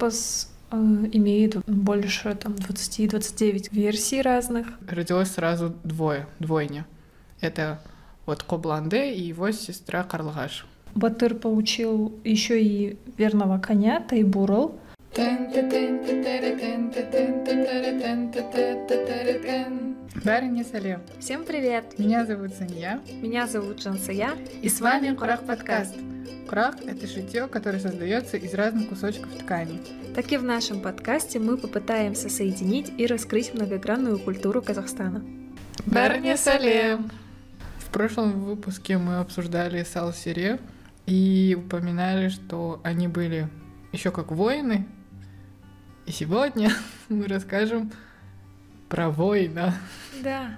эпос имеет больше там 20-29 версий разных. Родилось сразу двое, двойня. Это вот Кобланде и его сестра Карлгаш. Батыр получил еще и верного коня Тайбурл. Барыня Салем. Всем привет! Меня зовут Санья. Меня зовут Жансая. И с вами Курах подкаст. Курах — это шитье, которое создается из разных кусочков ткани. Так и в нашем подкасте мы попытаемся соединить и раскрыть многогранную культуру Казахстана. Барыня Салем! В прошлом выпуске мы обсуждали Сал-Сире и упоминали, что они были еще как воины. И сегодня мы расскажем про воина. Да,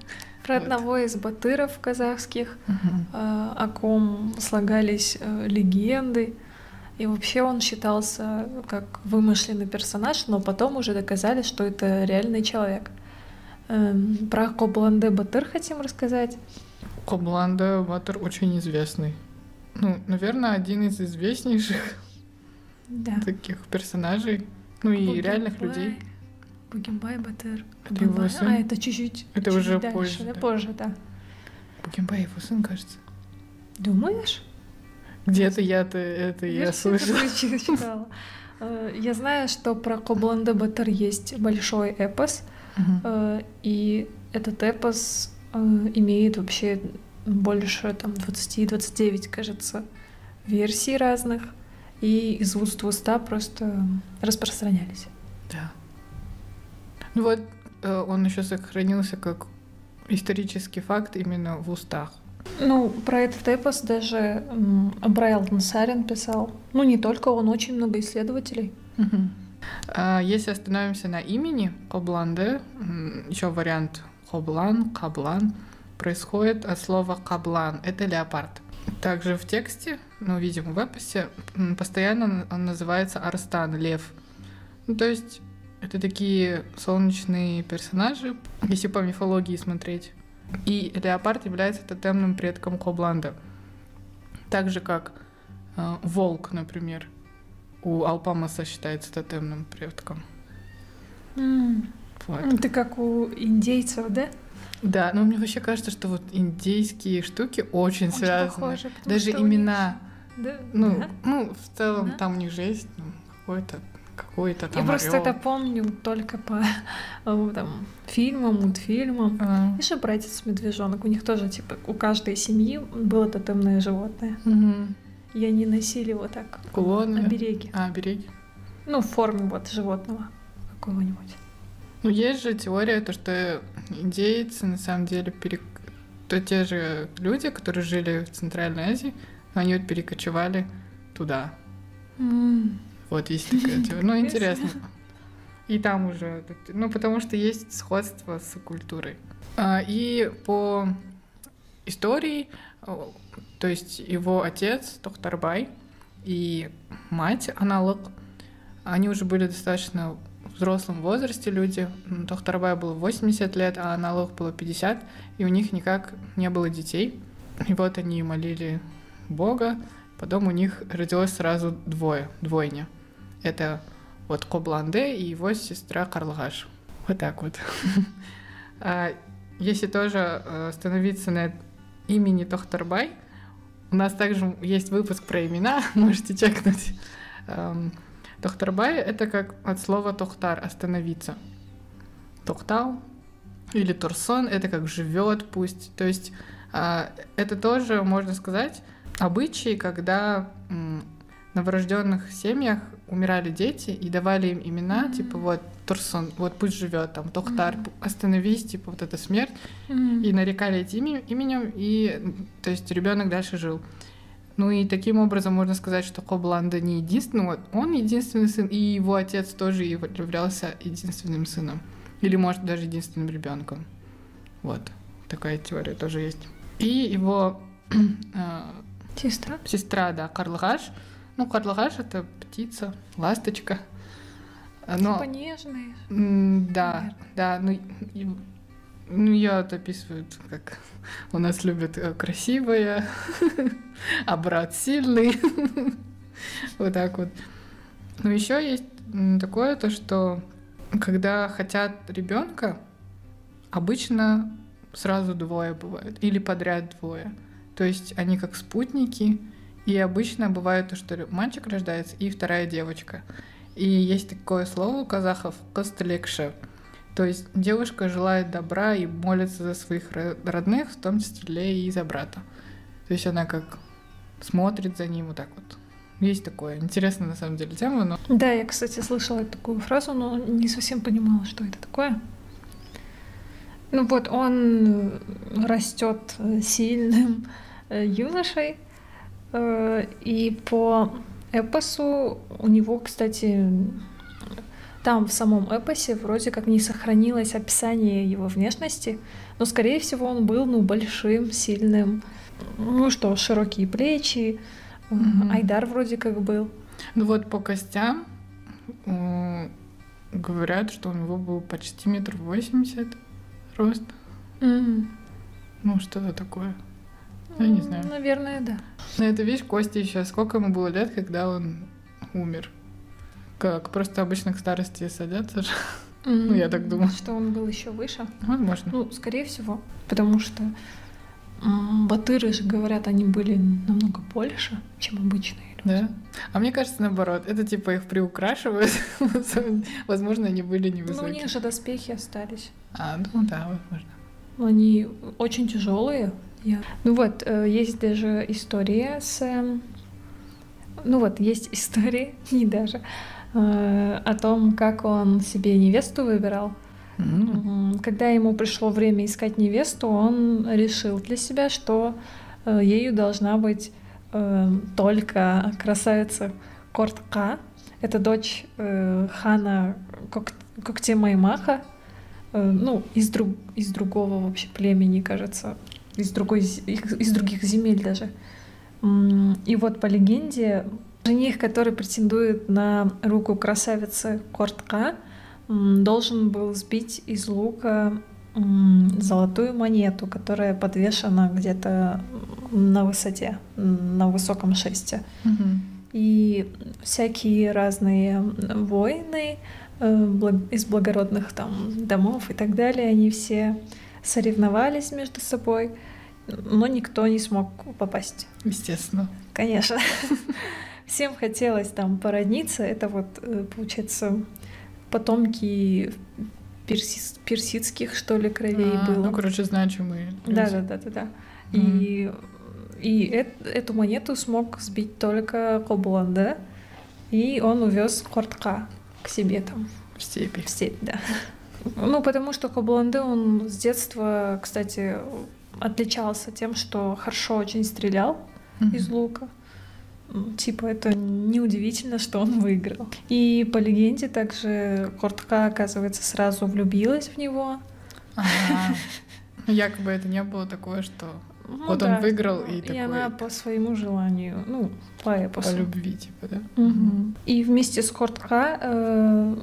про Вот. одного из батыров казахских, э, о ком слагались э, легенды. И вообще он считался как вымышленный персонаж, но потом уже доказали, что это реальный человек. Эм, Про Кобланде Батыр хотим рассказать. Кобланда Батыр очень известный. Ну, наверное, один из известнейших Да. таких персонажей. Ну и реальных Бугенбай. людей. Бугенбай Батыр. Это его сын? А, это чуть-чуть. Это чуть-чуть уже дальше, позже, да, да. позже, да. Букенбай его сын, кажется. Думаешь? Где-то я-то это я Версию слышала. читала. Э, Я знаю, что про Кобланде Батыр есть большой эпос, э, и этот эпос э, имеет вообще больше там 20-29, кажется, версий разных, и из уст в уста просто распространялись. Да. Ну вот э, он еще сохранился как исторический факт именно в устах. Ну, про этот эпос даже м, Брайл Насарин писал. Ну, не только он, очень много исследователей. А Если остановимся на имени Кобланде, еще вариант Коблан, Каблан, происходит от слова каблан. Это леопард. Также в тексте, ну, видимо, в эпосе, постоянно он называется Арстан, лев. Ну, то есть это такие солнечные персонажи, если по мифологии смотреть. И леопард является тотемным предком Кобланда. Так же, как э, волк, например, у Алпамаса считается тотемным предком. Вот. Это как у индейцев, да? Да, но мне вообще кажется, что вот индейские штуки очень, Очень связаны. потому Даже у них- имена. Да, Ну, да. ну, в целом Да. там у них же есть ну, какой-то какой-то Я там просто орёл. это помню только по там, фильмам, мультфильмам. А, Еще братец медвежонок, у них тоже, типа, у каждой семьи было тотемное животное. мгм. И они носили вот так Кулоны. обереги. А, береги. Ну, в форме вот животного какого-нибудь. Ну, есть же теория, то, что индейцы на самом деле перек... то те же люди, которые жили в Центральной Азии, но они вот перекочевали туда. Вот есть такая теория. Ну, интересно. И там уже, ну, потому что есть сходство с культурой. А, И по истории, то есть его отец Тохтарбай и мать Аналог, они уже были достаточно в взрослом возрасте люди. Тохтарбай было 80 лет, а Аналог было 50, и у них никак не было детей. И вот они молили Бога, потом у них родилось сразу двое, двойня. Это вот Кобланде и его сестра Карлгаш. Вот так вот. А Если тоже э, остановиться на имени Тохтарбай, у нас также есть выпуск про имена, можете чекнуть. Эм, Тохтарбай — это как от слова Тохтар — остановиться. Тохтал или Турсон — это как живет пусть. То есть а, это тоже, можно сказать, обычаи, когда новорожденных семьях умирали дети и давали им имена, типа вот Турсон, вот пусть живет, там Тохтар, остановись, типа вот эта смерть, и нарекали этим име- именем, и то есть ребенок дальше жил. Ну и таким образом можно сказать, что Кобланда не единственный, вот он единственный сын, и его отец тоже яв- являлся единственным сыном. Или, может, даже единственным ребенком. Вот. Такая теория тоже есть. И его э, Сестра? сестра, да, Карлгаш. Ну, Карлгаш — это птица, ласточка. Но, Типа нежные. да, наверное. да, ну, и- ну, ее описывают, как у нас любят э, красивая, а брат сильный. Вот так вот. Но еще есть такое, то что когда хотят ребенка, обычно сразу двое бывают, или подряд двое. То есть они как спутники, и обычно бывает то, что мальчик рождается и вторая девочка. И есть такое слово у казахов «костылекше». То есть девушка желает добра и молится за своих родных, в том числе и за брата. То есть она как смотрит за ним вот так вот. Есть такое. Интересная на самом деле тема, но... Да, я, кстати, слышала такую фразу, но не совсем понимала, что это такое. Ну вот, он растет сильным э, юношей, и по эпосу у него, кстати, там в самом эпосе вроде как не сохранилось описание его внешности, но, скорее всего, он был, ну, большим, сильным, ну что, широкие плечи, mm-hmm. Айдар вроде как был. Ну вот по костям говорят, что у него был почти метр восемьдесят рост. Mm-hmm. Ну, что-то такое. Я не знаю. Наверное, да. Но это, видишь, Кости еще сколько ему было лет, когда он умер? Как просто обычно к старости садятся же. Mm-hmm. Ну, я так думаю. Что он был еще выше? Возможно. Ну, скорее всего. Потому что батыры же говорят, они были намного больше, чем обычные люди. Да? А мне кажется, наоборот. Это типа их приукрашивают. Возможно, они были невысокие. Ну, у них же доспехи остались. А, ну да, возможно. Они очень тяжелые. Я... Ну вот, э, есть даже история с... Эм, ну вот, есть история, не даже, э, о том, как он себе невесту выбирал. Mm-hmm. Когда ему пришло время искать невесту, он решил для себя, что э, ею должна быть только красавица Кортка. Это дочь хана Коктемаймаха, ну, из, друг, из другого вообще племени, кажется, из, другой, из других земель даже. И вот по легенде, жених, который претендует на руку красавицы Кортка, должен был сбить из лука золотую монету, которая подвешена где-то на высоте, на высоком шесте. Угу. И всякие разные воины э, из благородных там домов и так далее, они все соревновались между собой, но никто не смог попасть. Естественно. Конечно. Всем хотелось там породниться. Это вот, э, получается, потомки перси... персидских, что ли, кровей а, было. Ну, короче, значимые. Да, да, да, да, да. Mm. И, и э- эту монету смог сбить только Кобуланде, и он увез Кортка к себе там. В степи. В степь, да. Ну, потому что Кобланде, он с детства, кстати, отличался тем, что хорошо очень стрелял mm-hmm. из лука. Типа это неудивительно, что он выиграл. И по легенде также Кортка, оказывается, сразу влюбилась в него. Ага. Якобы это не было такое, что ну, вот да, он выиграл и, и такой... она по своему желанию, ну, по эпосу. По любви, типа, да? Угу. И вместе с Кортка э,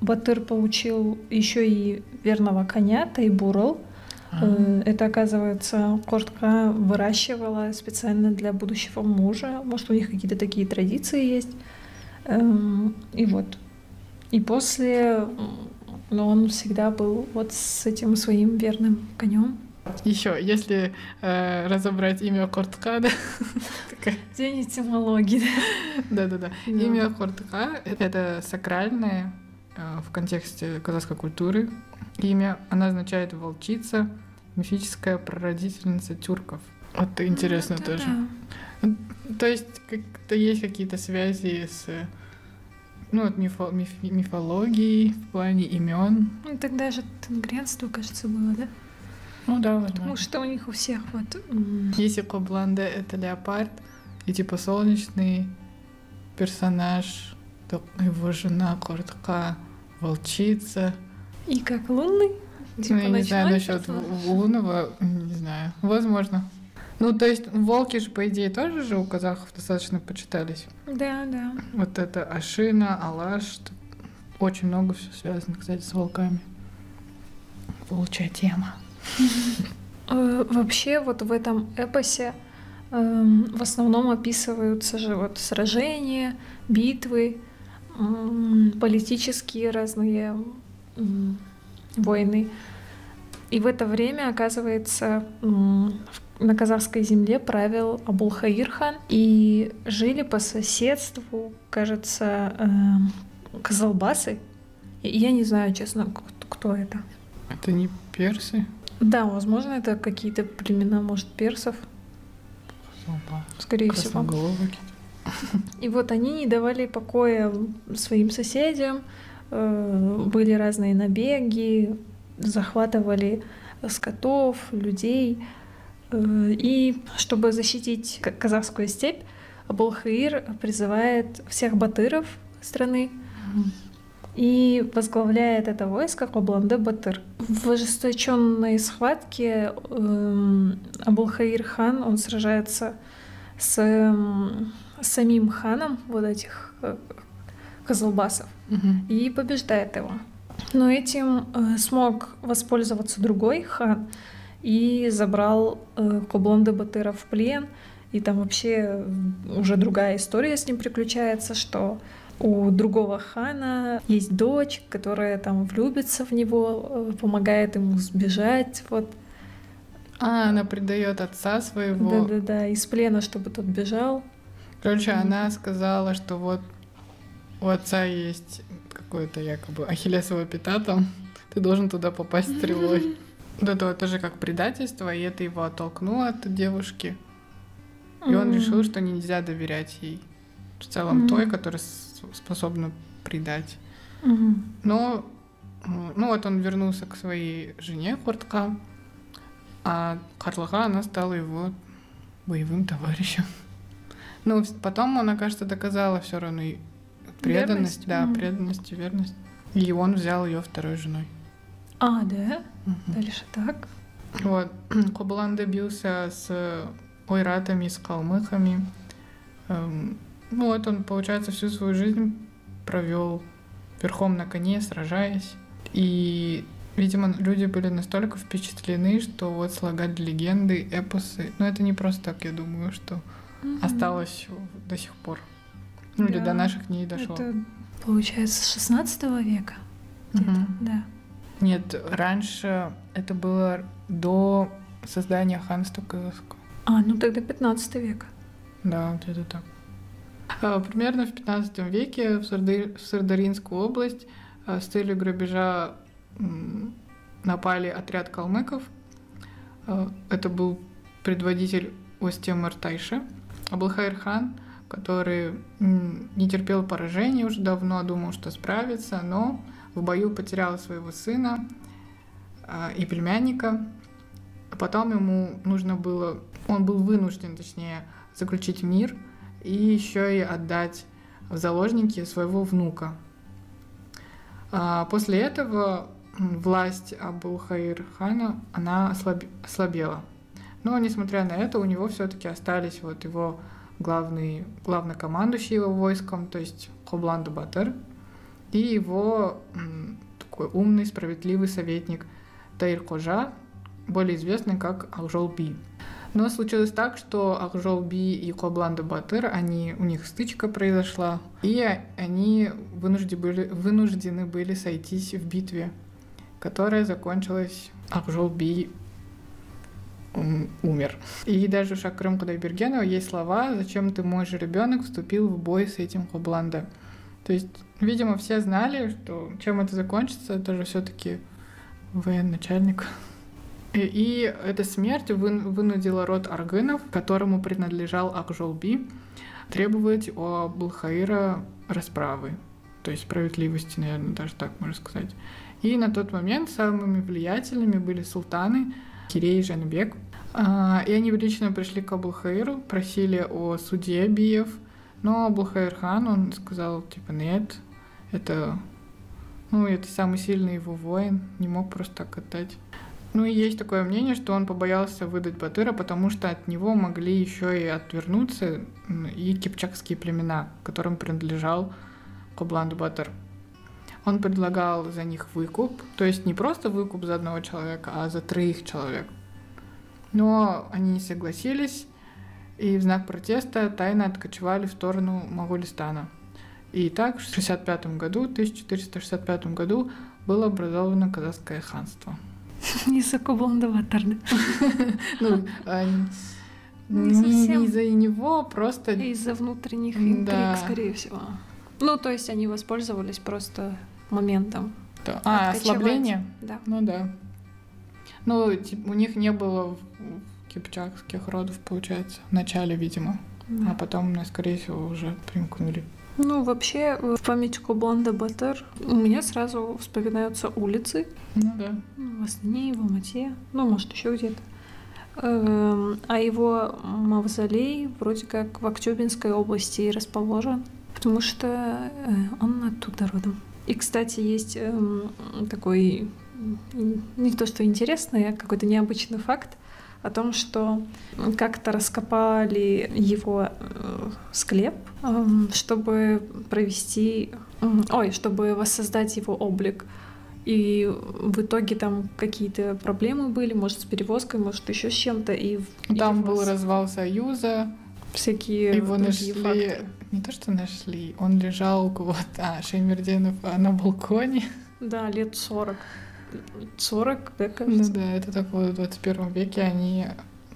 Батыр получил еще и верного коня Тайбурл. Э, это, оказывается, Кортка выращивала специально для будущего мужа. Может, у них какие-то такие традиции есть. Эм, и вот. И после но он всегда был вот с этим своим верным конем. Еще, если э, разобрать имя Кортка, да, День этимологии. Да-да-да. Имя Кортка — это сакральное э, в контексте казахской культуры имя. Она означает «волчица», мифическая прародительница тюрков. Вот интересно тоже. То есть как-то есть какие-то связи с ну, вот мифо, миф, мифологией в плане имен. Ну, тогда же тенгренство, кажется, было, да? Ну да, возможно. Потому что у них у всех вот... Если Кобланде — это леопард, и типа солнечный персонаж, то его жена Кортка — волчица. И как лунный? Типа ну, я не знаю насчет лунного, не знаю. Возможно. Ну, то есть волки же, по идее, тоже же у казахов достаточно почитались. Да, да. Вот это Ашина, Алаш, очень много все связано, кстати, с волками. Волчья тема. Э, вообще вот в этом эпосе эм, в основном описываются же вот сражения, битвы. политические разные войны. И в это время, оказывается, на казахской земле правил Абулхаир хан, и жили по соседству, кажется, э, казалбасы. Я не знаю, честно, кто это. Это не персы? Да, возможно, это какие-то племена, может, персов. Скорее всего. И вот они не давали покоя своим соседям, э, были разные набеги, захватывали скотов, людей. Э, и чтобы защитить казахскую степь, Абулхаир призывает всех батыров страны и возглавляет это войско Кобланде Батыр. В ожесточенной схватке э, Абулхаир хан, он сражается с э, самим ханом вот этих э, казалбасов угу. и побеждает его. Но этим э, смог воспользоваться другой хан и забрал э, Коблонда Батыра в плен. И там вообще уже другая история с ним приключается, что у другого хана есть дочь, которая там влюбится в него, э, помогает ему сбежать. Вот. А, она предает отца своего. Да-да-да, из плена, чтобы тот бежал. Короче, mm-hmm. она сказала, что вот у отца есть какое-то якобы ахиллесово пята там, ты должен туда попасть стрелой. Вот это вот тоже как предательство, и это его оттолкнуло от девушки. И он решил, что нельзя доверять ей. В целом той, которая способна предать. Но, ну вот он вернулся к своей жене Хортка, а Карлага, она стала его боевым товарищем. Ну, потом она, кажется, доказала все равно преданность, верность? да, mm. преданность и верность. И он взял ее второй женой. А, да? Угу. Дальше так. Вот. Кобылан добился с ойратами, с калмыхами. Эм, ну вот он, получается, всю свою жизнь провел верхом на коне, сражаясь. И, видимо, люди были настолько впечатлены, что вот слагали легенды, эпосы. Но это не просто так, я думаю, что угу. осталось до сих пор. Ну, да. или до наших дней дошло. Это, получается, с 16 века. Угу. Да. Нет, раньше это было до создания ханства казахского. А, ну тогда 15 век. Да, это так. А, примерно в 15 веке в, Сарды... в Сардаринскую область а, с целью грабежа напали отряд калмыков. А, это был предводитель Остемар Тайша, Аблхайр хан, который не терпел поражения уже давно, думал, что справится, но в бою потерял своего сына э, и племянника. Потом ему нужно было, он был вынужден, точнее, заключить мир и еще и отдать в заложники своего внука. А после этого власть Абу-Хаир хана, она ослаб... ослабела. Но, несмотря на это, у него все-таки остались вот его главный, главнокомандующий его войском, то есть Хобланд Батыр, и его такой умный, справедливый советник Таир Кожа, более известный как Ахжол Би. Но случилось так, что Ахжол Би и Кобланда Батыр, они, у них стычка произошла, и они вынуждены были, вынуждены были сойтись в битве, которая закончилась Ахжол Би умер. И даже в Шакрым Кудайбергенова есть слова «Зачем ты, мой же ребенок, вступил в бой с этим Хобланда?» То есть, видимо, все знали, что чем это закончится, это же все-таки военачальник. И, и эта смерть вынудила род Аргынов, которому принадлежал Акжолби, требовать у Абулхаира расправы, то есть справедливости, наверное, даже так можно сказать. И на тот момент самыми влиятельными были султаны Кирей и Жанбек. А, и они лично пришли к Абулхаиру, просили о суде Биев, но Абулхайр-хан, он сказал, типа, нет, это, ну, это самый сильный его воин, не мог просто так отдать. Ну и есть такое мнение, что он побоялся выдать Батыра, потому что от него могли еще и отвернуться и кипчакские племена, которым принадлежал Кобланд Батыр. Он предлагал за них выкуп, то есть не просто выкуп за одного человека, а за троих человек. Но они не согласились, и в знак протеста тайно откочевали в сторону Моголистана. И так в 65 году, 1465 году было образовано казахское ханство. Из-за Кубланда Батарда. Ну, а, Не не совсем. не из-за него, просто Из-за внутренних интриг, Да. скорее всего. Ну, то есть они воспользовались просто моментом. Да. А, ослабление? Да. Ну да. Ну, у них не было кипчакских родов, получается, в начале, видимо. А потом, ну, скорее всего, уже примкнули. Ну, вообще, в память Кубланда Батыр у меня сразу вспоминаются улицы. Ну да. Ну, В Астане, в Алмате, ну, может, еще где-то. Эм, А его мавзолей вроде как в Актюбинской области расположен, потому что э, он оттуда родом. И, кстати, есть эм, такой, не то что интересный, а какой-то необычный факт о том, что как-то раскопали его э, склеп, эм, чтобы провести, ой, чтобы воссоздать его облик. И в итоге там какие-то проблемы были, может, с перевозкой, может, еще с чем-то. И Там был развал Союза, всякие его нашли... факторы. Не то, что нашли, он лежал у кого-то... А, Шеймерденов а, на балконе. Да, лет 40. 40, да, Ну кажется. да, это только в 21 веке они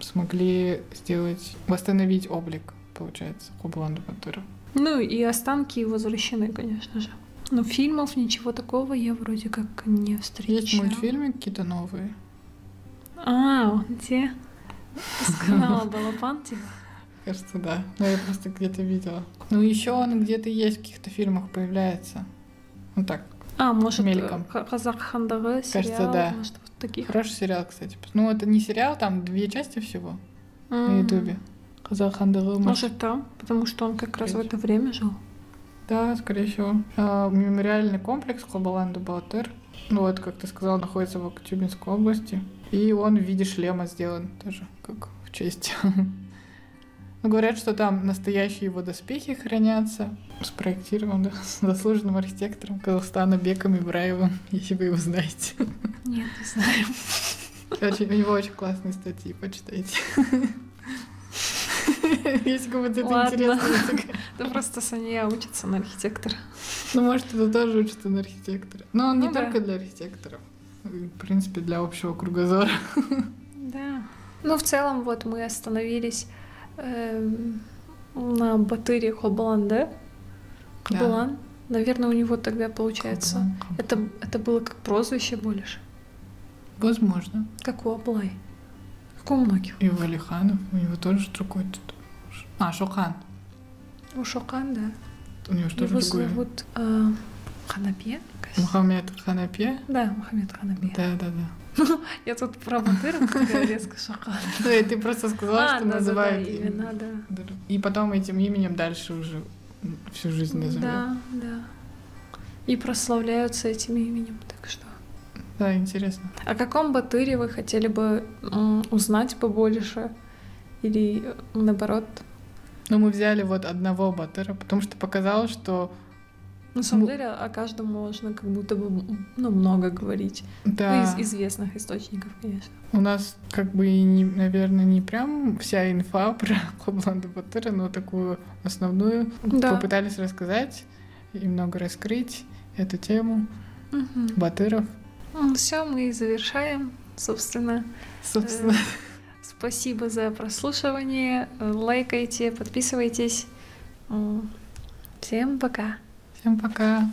смогли сделать, восстановить облик, получается, Кубланда Батыра. Ну и останки возвращены, конечно же. Но фильмов ничего такого я вроде как не встречала. Есть мультфильмы какие-то новые. А, он где? С канала Балапан, типа? Кажется, да. Но я просто где-то видела. Ну, еще он где-то есть в каких-то фильмах появляется. Ну так, А, может, Мельком. э, Казах Хандагы Кажется, сериал, да. может, вот таких. хороший сериал, кстати. Ну, это не сериал, там две части всего на М. Ютубе. Казахандагы, может. Может, там, потому что он как раз в это время жил. Да, скорее всего. А, мемориальный комплекс Кобаланда Балтер. Ну, вот, как ты сказал, находится в Актюбинской области. И он в виде шлема сделан тоже, как в честь. Ну, говорят, что там настоящие его доспехи хранятся. Спроектирован, да, с заслуженным архитектором Казахстана Беком Ибраевым, если вы его знаете. Нет, не знаю. Очень- у него очень классные статьи, почитайте. Если кому-то это интересно. Да просто Саня учится на архитектора. Ну, может, это тоже учится на архитектора. Но он не Ну только для архитекторов. В принципе, для общего кругозора. Да. Ну, в целом, вот мы остановились на Батыре Хобаланде. Кабалан. Наверное, у него тогда получается. Это, это было как прозвище больше. Возможно. Как у Аблай. Как у многих. И у Алиханов, у него тоже другой тут. А, Шохан. У Шокан, да. У него же тоже Его зовут э, кажется. Мухаммед Ханапе. Да, Мухаммед Ханапе. Да, да, да. Я тут про такая резко Шокан. Ну, и ты просто сказала, А, что да, да, да, называют именно, да. И потом этим именем дальше уже всю жизнь называют. Да, да. И прославляются этим именем, так что. Да, интересно. О каком Батыре вы хотели бы узнать побольше? Или э, наоборот? Но мы взяли вот одного Батыра, потому что показалось, что На самом Ну- деле о каждом можно как будто бы ну, много говорить. да, Ну, из известных источников, конечно. у нас как бы, не, наверное, не прям вся инфа про Хобланда Батыра, но такую основную Да. попытались рассказать и много раскрыть эту тему Батыров. Все, мы завершаем, собственно. Собственно, Спасибо за прослушивание. Э, Лайкайте, подписывайтесь. Всем пока. Всем пока.